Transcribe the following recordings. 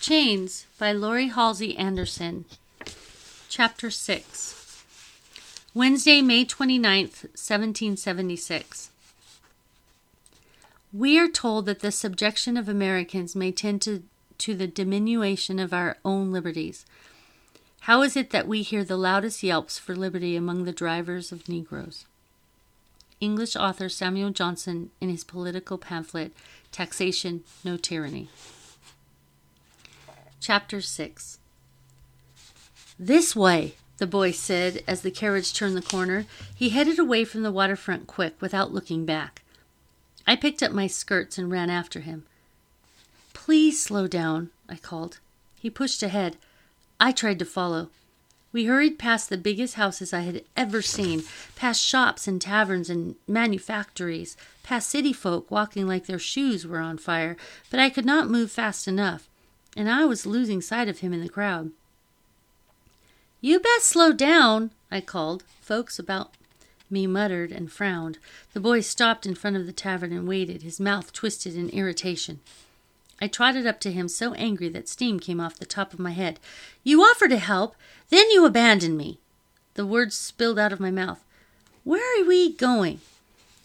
Chains by Laurie Halse Anderson. Chapter 6. Wednesday, May 29th, 1776. We are told that the subjection of Americans may tend to, to the diminution of our own liberties. How is it that we hear the loudest yelps for liberty among the drivers of Negroes? English author Samuel Johnson in his political pamphlet, Taxation, No Tyranny. Chapter 6 This way, the boy said as the carriage turned the corner. He headed away from the waterfront quick, without looking back. I picked up my skirts and ran after him. Please slow down, I called. He pushed ahead. I tried to follow. We hurried past the biggest houses I had ever seen, past shops and taverns and manufactories, past city folk walking like their shoes were on fire, but I could not move fast enough and I was losing sight of him in the crowd. You best slow down, I called. Folks about me muttered and frowned. The boy stopped in front of the tavern and waited, his mouth twisted in irritation. I trotted up to him so angry that steam came off the top of my head. You offer to help, then you abandon me. The words spilled out of my mouth. Where are we going?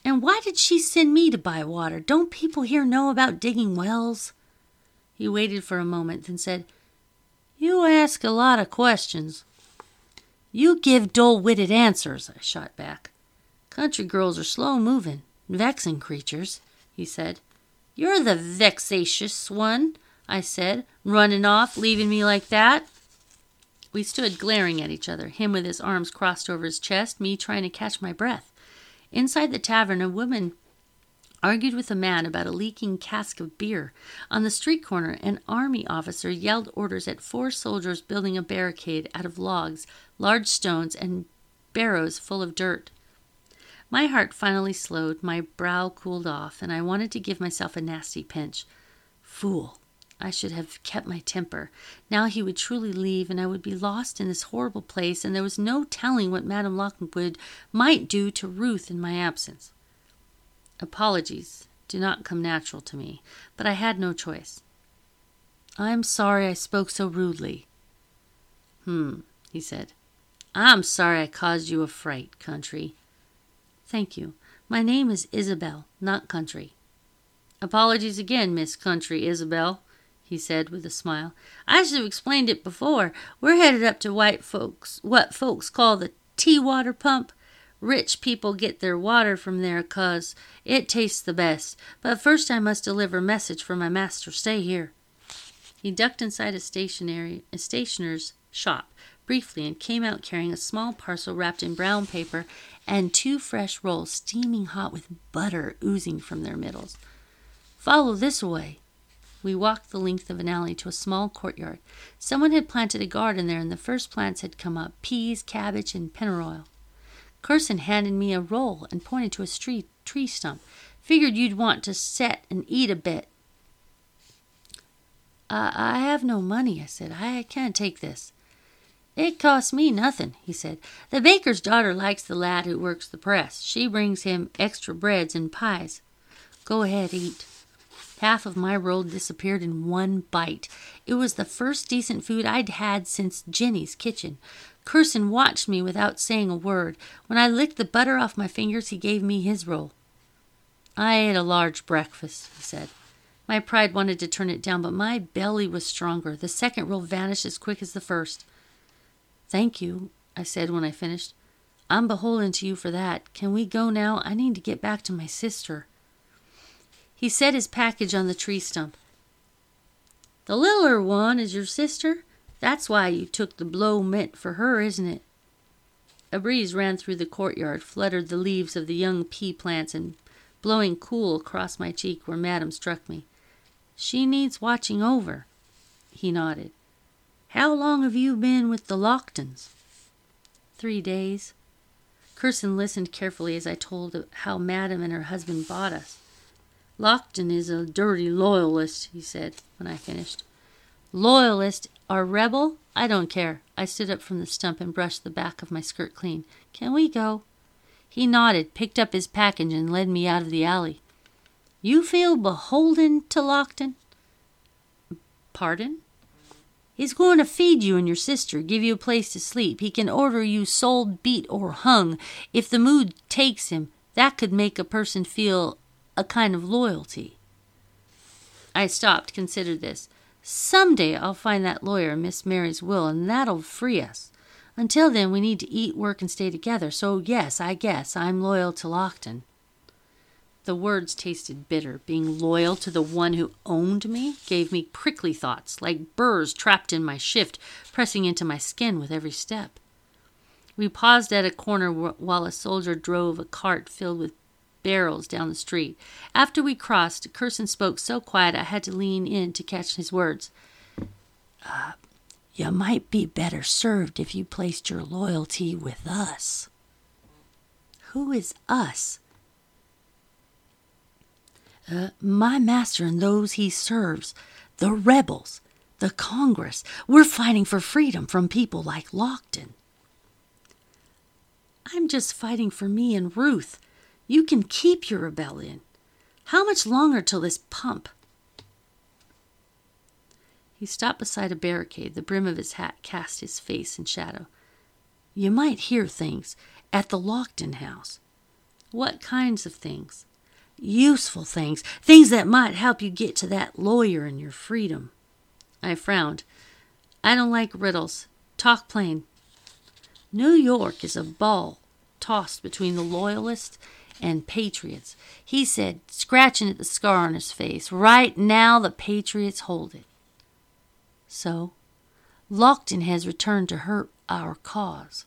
And why did she send me to buy water? Don't people here know about digging wells? He waited for a moment, then said, You ask a lot of questions. You give dull witted answers, I shot back. Country girls are slow moving, vexing creatures, he said. You're the vexatious one, I said, running off, leaving me like that. We stood glaring at each other, him with his arms crossed over his chest, me trying to catch my breath. Inside the tavern, a woman argued with a man about a leaking cask of beer. On the street corner, an army officer yelled orders at four soldiers building a barricade out of logs, large stones, and barrows full of dirt. My heart finally slowed, my brow cooled off, and I wanted to give myself a nasty pinch. Fool! I should have kept my temper. Now he would truly leave, and I would be lost in this horrible place, and there was no telling what Madame Lockton might do to Ruth in my absence. Apologies do not come natural to me, but I had no choice. I'm sorry I spoke so rudely. Hmm, he said. I'm sorry I caused you a fright, Country. Thank you. My name is Isabel, not Country. Apologies again, Miss Country Isabel, he said with a smile. I should have explained it before. We're headed up to white folks, what folks call the tea water pump. Rich people get their water from there 'cause it tastes the best. But first I must deliver message for my master. Stay here. He ducked inside a stationery a stationer's shop briefly and came out carrying a small parcel wrapped in brown paper and two fresh rolls steaming hot with butter oozing from their middles. Follow this way. We walked the length of an alley to a small courtyard. Someone had planted a garden there, and the first plants had come up peas, cabbage, and pennyroyal. Curzon handed me a roll and pointed to a tree, tree stump. Figured you'd want to set and eat a bit. I have no money, I said. I can't take this. It costs me nothing, he said. The baker's daughter likes the lad who works the press. She brings him extra breads and pies. Go ahead, eat. Half of my roll disappeared in one bite. It was the first decent food I'd had since Jenny's kitchen. Curzon watched me without saying a word. When I licked the butter off my fingers, he gave me his roll. I ate a large breakfast, he said. My pride wanted to turn it down, but my belly was stronger. The second roll vanished as quick as the first. Thank you, I said when I finished. I'm beholden to you for that. Can we go now? I need to get back to my sister. He set his package on the tree stump. The littler one is your sister? That's why you took the blow meant for her, isn't it? A breeze ran through the courtyard, fluttered the leaves of the young pea plants, and blowing cool across my cheek where Madam struck me. She needs watching over. He nodded. How long have you been with the Locktons? Three days. Curzon listened carefully as I told how Madam and her husband bought us. Lockton is a dirty loyalist, he said when I finished. Loyalist or rebel? I don't care. I stood up from the stump and brushed the back of my skirt clean. Can we go? He nodded, picked up his package, and led me out of the alley. You feel beholden to Lockton? Pardon? He's going to feed you and your sister, give you a place to sleep. He can order you sold, beat, or hung. If the mood takes him, that could make a person feel a kind of loyalty. I stopped, considered this. Some day I'll find that lawyer Miss Mary's will, and that'll free us. Until then, we need to eat, work, and stay together. So, yes, I guess I'm loyal to Lockton. The words tasted bitter. Being loyal to the one who owned me gave me prickly thoughts, like burrs trapped in my shift, pressing into my skin with every step. We paused at a corner while a soldier drove a cart filled with barrels down the street. After we crossed, Curzon spoke so quiet I had to lean in to catch his words. Uh, you might be better served if you placed your loyalty with us. Who is us? Uh, my master and those he serves, the rebels, the Congress. We're fighting for freedom from people like Lockton. I'm just fighting for me and Ruth. You can keep your rebellion. How much longer till this pump? He stopped beside a barricade. The brim of his hat cast his face in shadow. You might hear things at the Lockton house. What kinds of things? Useful things, things that might help you get to that lawyer and your freedom. I frowned. I don't like riddles. Talk plain. New York is a ball tossed between the loyalists and patriots. He said, scratching at the scar on his face, Right now the patriots hold it. So, Lockton has returned to hurt our cause.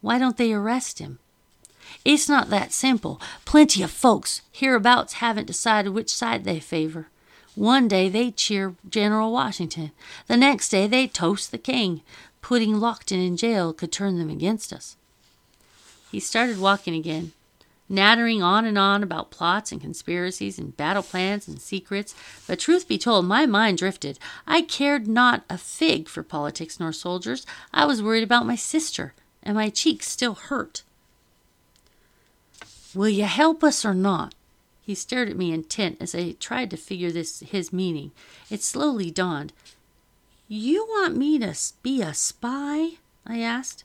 Why don't they arrest him? It's not that simple. Plenty of folks hereabouts haven't decided which side they favor. One day they cheer General Washington. The next day they toast the king. Putting Lockton in jail could turn them against us. He started walking again, nattering on and on about plots and conspiracies and battle plans and secrets. But truth be told, my mind drifted. I cared not a fig for politics nor soldiers. I was worried about my sister, and my cheeks still hurt. Will you help us or not? He stared at me intent as I tried to figure this his meaning. It slowly dawned. You want me to be a spy? I asked.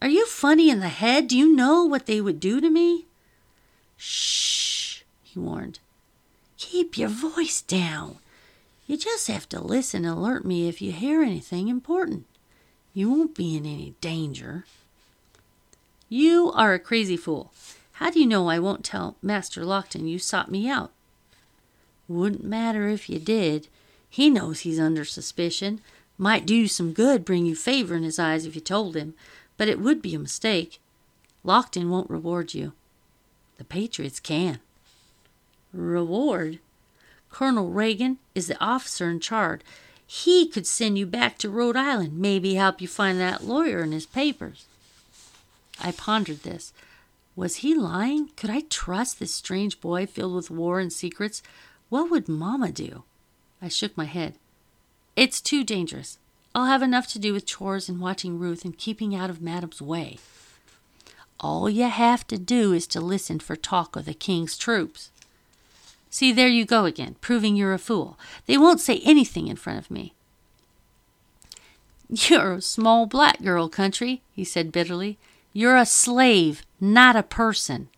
Are you funny in the head? Do you know what they would do to me? Shh, he warned. Keep your voice down. You just have to listen and alert me if you hear anything important. You won't be in any danger. You are a crazy fool. How do you know I won't tell Master Lockton you sought me out? Wouldn't matter if you did. He knows he's under suspicion. Might do some good, bring you favor in his eyes if you told him, but it would be a mistake. Lockton won't reward you. The Patriots can. Reward? Colonel Regan is the officer in charge. He could send you back to Rhode Island, maybe help you find that lawyer and his papers. I pondered this. Was he lying? Could I trust this strange boy filled with war and secrets? What would Mamma do? I shook my head. It's too dangerous. I'll have enough to do with chores and watching Ruth and keeping out of Madam's way. All you have to do is to listen for talk of the king's troops. See, there you go again, proving you're a fool. They won't say anything in front of me. You're a small black girl, country, he said bitterly. You're a slave, not a person.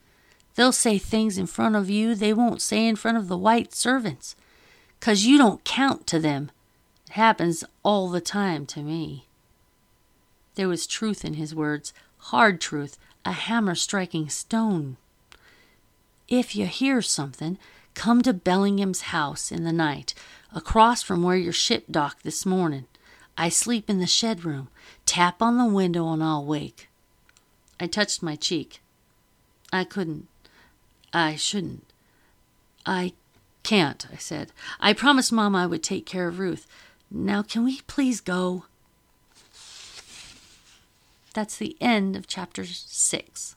They'll say things in front of you they won't say in front of the white servants, 'cause you don't count to them. It happens all the time to me. There was truth in his words, hard truth, a hammer striking stone. If you hear something, come to Bellingham's house in the night, across from where your ship docked this morning. I sleep in the shed room. Tap on the window and I'll wake. I touched my cheek. I couldn't. I shouldn't. I can't, I said. I promised Mamma I would take care of Ruth. Now, can we please go? That's the end of chapter six.